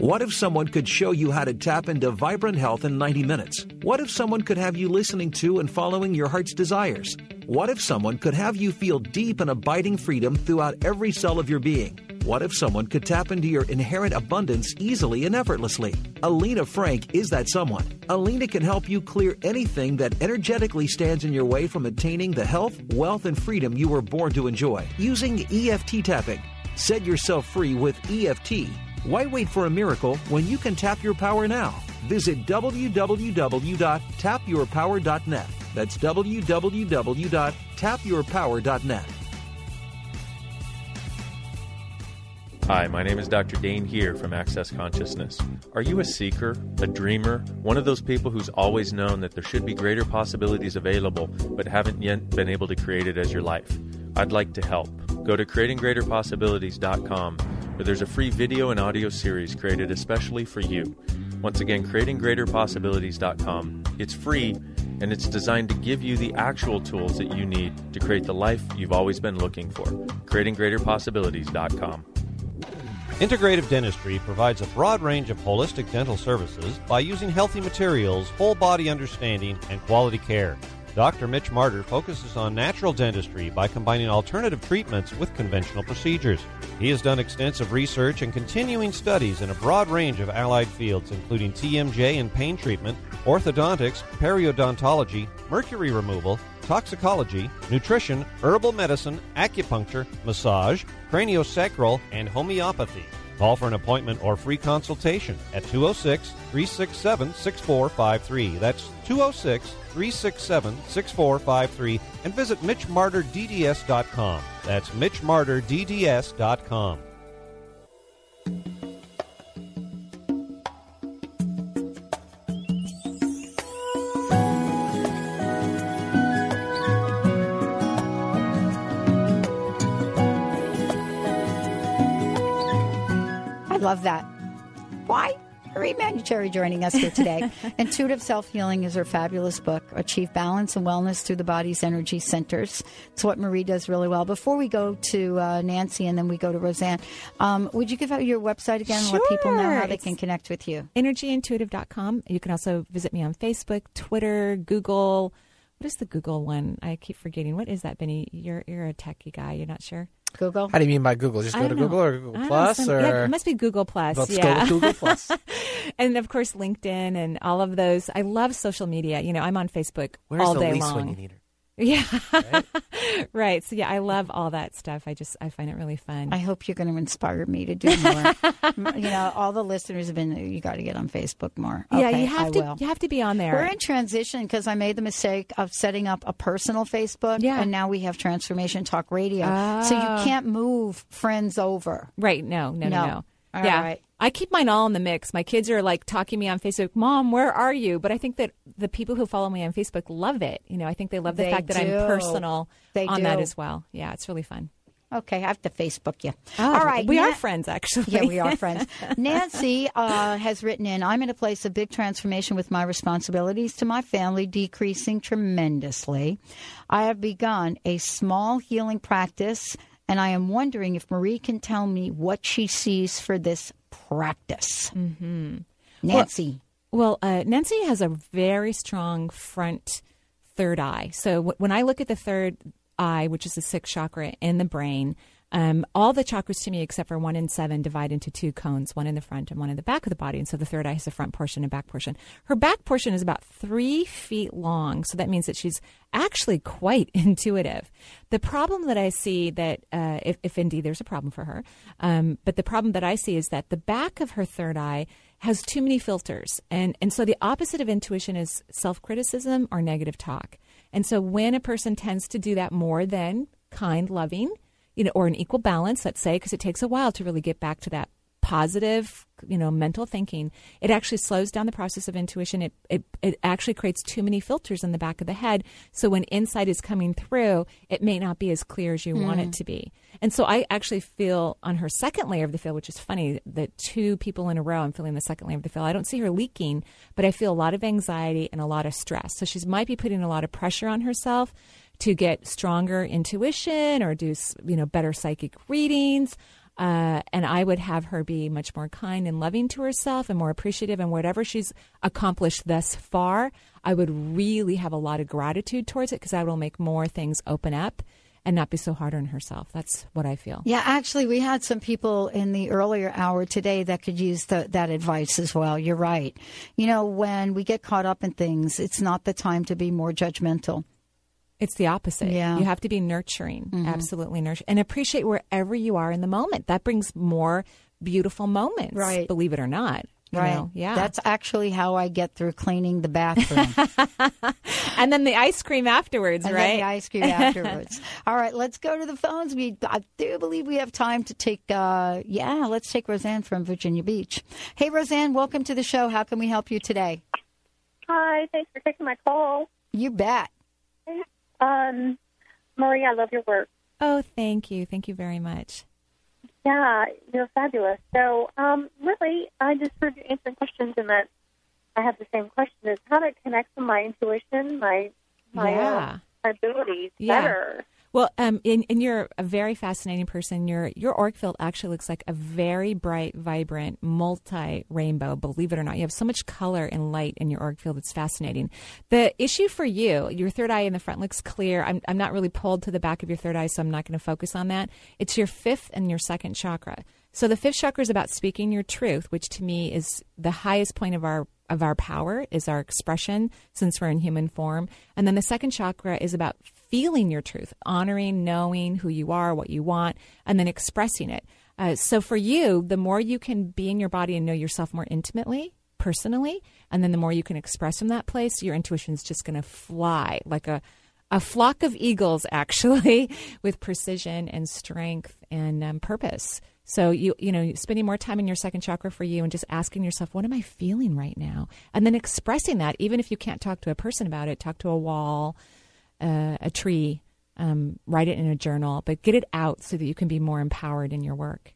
What if someone could show you how to tap into vibrant health in 90 minutes? What if someone could have you listening to and following your heart's desires? What if someone could have you feel deep and abiding freedom throughout every cell of your being? What if someone could tap into your inherent abundance easily and effortlessly? Alina Frank is that someone. Alina can help you clear anything that energetically stands in your way from attaining the health, wealth, and freedom you were born to enjoy using EFT tapping. Set yourself free with EFT. Why wait for a miracle when you can tap your power now? Visit www.tapyourpower.net. That's www.tapyourpower.net. Hi, my name is Dr. Dain Heer from Access Consciousness. Are you a seeker, a dreamer, one of those people who's always known that there should be greater possibilities available but haven't yet been able to create it as your life? I'd like to help. Go to creatinggreaterpossibilities.com where there's a free video and audio series created especially for you. Once again, creatinggreaterpossibilities.com. It's free and it's designed to give you the actual tools that you need to create the life you've always been looking for. creatinggreaterpossibilities.com. Integrative Dentistry provides a broad range of holistic dental services by using healthy materials, whole body understanding, and quality care. Dr. Mitch Martyr focuses on natural dentistry by combining alternative treatments with conventional procedures. He has done extensive research and continuing studies in a broad range of allied fields, including TMJ and pain treatment, orthodontics, periodontology, mercury removal, toxicology, nutrition, herbal medicine, acupuncture, massage, craniosacral, and homeopathy. Call for an appointment or free consultation at 206 367 6453. That's 206 367 6453 and visit MitchMartyrDDS.com. That's MitchMartyrDDS.com. I love that. Why? Marie Manuchehri joining us here today. <laughs> Intuitive Self Healing is her fabulous book, Achieve Balance and Wellness Through the Body's Energy Centers. It's what Marie does really well. Before we go to uh, Nancy and then we go to Roseanne, um, would you give out your website again and let people know how they It's can connect with you? energyintuitive.com. You can also visit me on Facebook, Twitter, Google. What is the Google one? I keep forgetting. What is that, Benny? You're you're a techie guy. You're not sure. Google. How do you mean by Google? Just go to know. Google or Google don't know, Plus some- or yeah, it must be Google Plus. Let's go yeah. with Google Plus. <laughs> and of course LinkedIn and all of those. I love social media. You know, I'm on Facebook Where's all the day long. When you need her? Yeah. <laughs> Right? So yeah, I love all that stuff. I just I find it really fun. I hope you're going to inspire me to do more. <laughs> you know, all the listeners have been, you got to get on Facebook more. yeah, Okay, you have I to will. you have to be on there. We're in transition because I made the mistake of setting up a personal Facebook, Yeah. and now we have Transformation Talk Radio. So Oh. you can't move friends over. Right. No, no, no, No. no. All yeah. right. I keep mine all in the mix. My kids are like talking me on Facebook, Mom, where are you? But I think that the people who follow me on Facebook love it. You know, I think they love the They fact that. I'm personal They on that as well. Yeah, it's really fun. Okay, I have to Facebook you. Oh, All right, we are friends, actually. Yeah, we are friends. <laughs> Nancy uh, has written in I'm in a place of big transformation with my responsibilities to my family decreasing tremendously. I have begun a small healing practice And I am wondering if Marie can tell me what she sees for this practice. Mm-hmm. Nancy. Well, well uh, Nancy has a very strong front third eye. So w- when I look at the third eye, which is the sixth chakra in the brain, um, all the chakras to me, except for one and seven, divide into two cones, one in the front and one in the back of the body. And so the third eye has a front portion and back portion. Her back portion is about three feet long. So that means that she's actually quite <laughs> intuitive. The problem that I see that, uh, if, if, indeed there's a problem for her, um, but the problem that I see is that the back of her third eye has too many filters. And, and so the opposite of intuition is self criticism or negative talk. And so when a person tends to do that more than kind, loving, you know, or an equal balance, let's say, because it takes a while to really get back to that positive, you know, mental thinking, it actually slows down the process of intuition. It, it, it actually creates too many filters in the back of the head. So when insight is coming through, it may not be as clear as you mm. want it to be. And so I actually feel on her second layer of the field, which is funny that two people in a row, I'm feeling the second layer of the field. I don't see her leaking, but I feel a lot of anxiety and a lot of stress. So she might be putting a lot of pressure on herself to get stronger intuition or do you know better psychic readings. Uh, and I would have her be much more kind and loving to herself and more appreciative. And whatever she's accomplished thus far, I would really have a lot of gratitude towards it because that will make more things open up and not be so hard on herself. That's what I feel. Yeah, actually, we had some people in the earlier hour today that could use the, that advice as well. You're right. You know, when we get caught up in things, it's not the time to be more judgmental. It's the opposite. Yeah. You have to be nurturing, Mm-hmm. absolutely nurturing, and appreciate wherever you are in the moment. That brings more beautiful moments, Right. Believe it or not. you Right. know? Yeah. That's actually how I get through cleaning the bathroom. <laughs> and then the ice cream afterwards, and right? then the ice cream <laughs> afterwards. All right, let's go to the phones. We I do believe we have time to take. Uh, yeah, let's take Roseanne from Virginia Beach. Hey, Roseanne, welcome to the show. How can we help you today? Hi, thanks for taking my call. You bet. Um, Marie, I love your work. oh, thank you. Thank you very much. Yeah, you're fabulous. So, um, really, I just heard you answering questions, and that I have the same question: is how to connect to my intuition, my my, Yeah. uh, my abilities Yeah. better. Well, um, and, and you're a very fascinating person. Your your aura field actually looks like a very bright, vibrant, multi rainbow. Believe it or not, you have so much color and light in your aura field. It's fascinating. The issue for you, your third eye in the front looks clear. I'm I'm not really pulled to the back of your third eye, so I'm not going to focus on that. It's your fifth and your second chakra. So the fifth chakra is about speaking your truth, which to me is the highest point of our of our power is our expression since we're in human form. And then the second chakra is about feeling your truth, honoring, knowing who you are, what you want, and then expressing it. Uh, so for you, the more you can be in your body and know yourself more intimately, personally, and then the more you can express from that place, your intuition is just going to fly like a a flock of eagles, <laughs> actually, with precision and strength and um, purpose. So you you know spending more time in your second chakra for you and just asking yourself, what am I feeling right now, and then expressing that. Even if you can't talk to a person about it, talk to a wall, uh, a tree, um, write it in a journal, but get it out so that you can be more empowered in your work.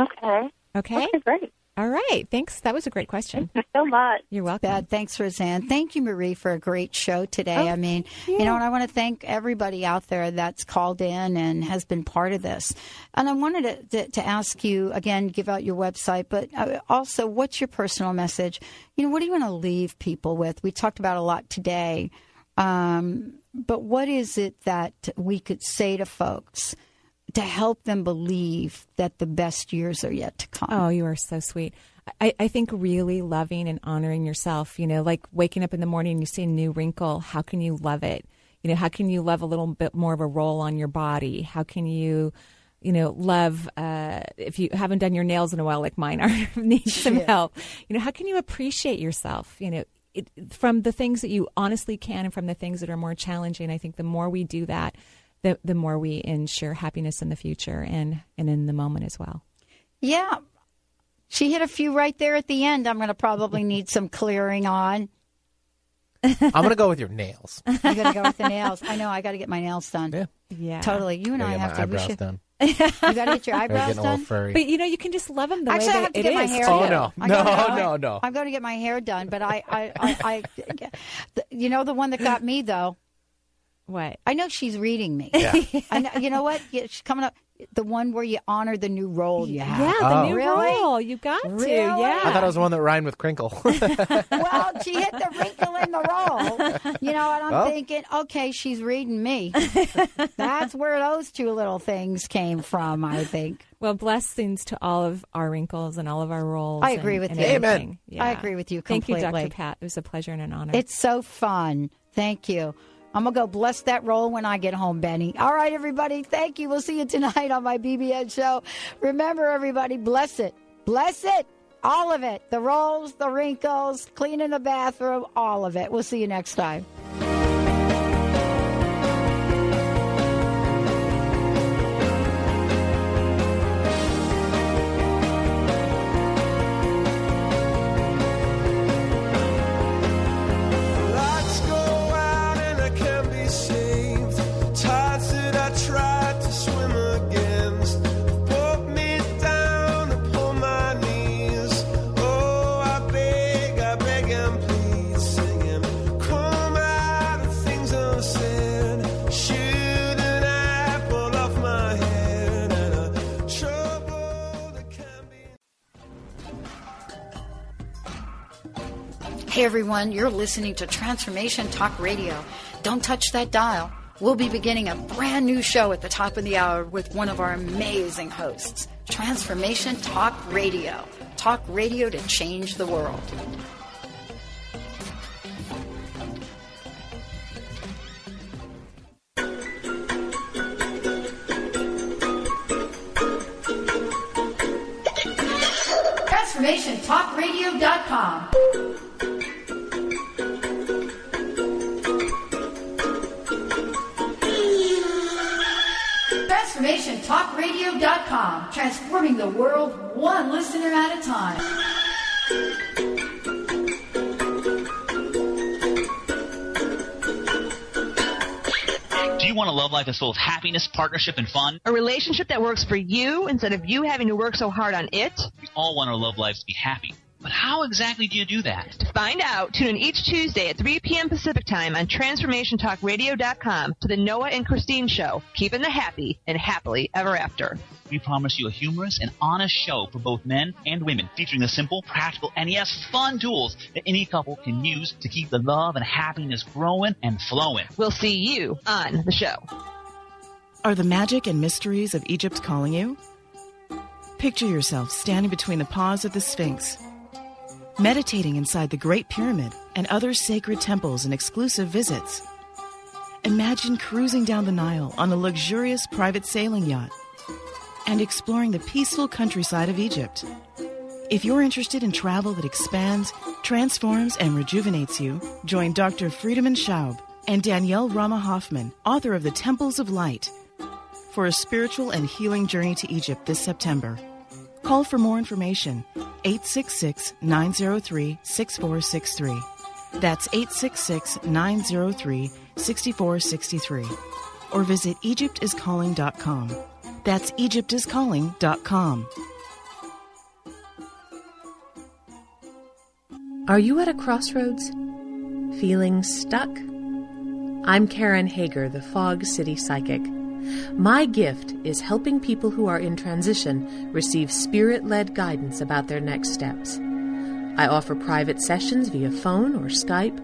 Okay. Okay. Okay, great. All right. Thanks. That was a great question. Thank you so much. You're welcome. Bad. Thanks, Roseanne. Thank you, Marie, for a great show today. Oh, I mean, you know, and I want to thank everybody out there that's called in and has been part of this. And I wanted to, to, to ask you again, give out your website, but uh, also, what's your personal message? You know, what do you want to leave people with? We talked about a lot today, um, but what is it that we could say to folks? To help them believe that the best years are yet to come. Oh, you are so sweet. I, I think really loving and honoring yourself, you know, like waking up in the morning and you see a new wrinkle, how can you love it? You know, how can you love a little bit more of a roll on your body? How can you, you know, love uh, if you haven't done your nails in a while like mine are, <laughs> need some Yeah. help. You know, how can you appreciate yourself? You know, it, from the things that you honestly can and from the things that are more challenging. I think the more we do that, the the more we ensure happiness in the future and and in the moment as well. Yeah. She hit a few right there at the end. I'm going to probably need some clearing on. I'm going to go with your nails. I'm going to go with the nails. I know I got to get my nails done. Yeah. Yeah. Totally. You and I have my to. we eyebrows should- done. You got to get your Gotta eyebrows get all done. furry. But you know, you can just love them the Actually, way I that have to it get my is. hair Oh, done. no. I gotta No, get my- no, no. I'm going to get my hair done, but I, I, I, I <laughs> the- you know, the one that got me though. What? I know she's reading me. Yeah. I know, you know what? Yeah, she's coming up. The one where you honor the new role you have. Yeah, the Oh. new Really? role. You got to. Yeah. I thought it was the one that rhymed with crinkle. <laughs> <laughs> well, she hit the wrinkle in the roll. You know, and I'm Well. thinking, okay, she's reading me. <laughs> That's where those two little things came from, I think. Well, blessings to all of our wrinkles and all of our roles. I agree and- with and you. Amen. Yeah. I agree with you Thank you. Dr. Pat. It was a pleasure and an honor. It's so fun. Thank you. I'm going to go bless that roll when I get home, Benny. All right, everybody. Thank you. We'll see you tonight on my BBN show. Remember, everybody, bless it. Bless it. All of it. The rolls, the wrinkles, cleaning the bathroom, all of it. We'll see you next time. Everyone, you're listening to Transformation Talk Radio. Don't touch that dial. We'll be beginning a brand new show at the top of the hour with one of our amazing hosts. Transformation Talk Radio. Talk radio to change the world. The world one listener at a time. Do you want a love life that's full of happiness, partnership, and fun? A relationship that works for you instead of you having to work so hard on it? We all want our love lives to be happy. But how exactly do you do that? To find out, tune in each Tuesday at 3 p.m. Pacific Time on TransformationTalkRadio.com to the Noah and Christine Show, keeping the happy and happily ever after. We promise you a humorous and honest show for both men and women, featuring the simple, practical, and yes, fun tools that any couple can use to keep the love and happiness growing and flowing. We'll see you on the show. Are the magic and mysteries of Egypt calling you? Picture yourself standing between the paws of the Sphinx, meditating inside the Great Pyramid and other sacred temples and exclusive visits. Imagine cruising down the Nile on a luxurious private sailing yacht and exploring the peaceful countryside of Egypt. If you're interested in travel that expands, transforms, and rejuvenates you, join Dr. Friedemann Schaub and Danielle Rama Hoffman, author of The Temples of Light, for a spiritual and healing journey to Egypt this September. Call for more information 866 903 6463. That's 866 903 6463. Or visit EgyptIsCalling.com. That's EgyptIsCalling.com. Are you at a crossroads? Feeling stuck? I'm Karen Hager, the Fog City Psychic. My gift is helping people who are in transition receive spirit led guidance about their next steps. I offer private sessions via phone or Skype,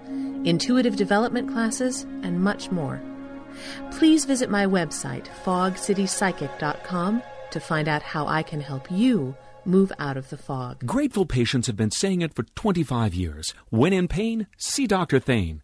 intuitive development classes, and much more. Please visit my website, fogcitypsychic.com, to find out how I can help you move out of the fog. Grateful patients have been saying it for 25 years. When in pain, see Dr. Thane.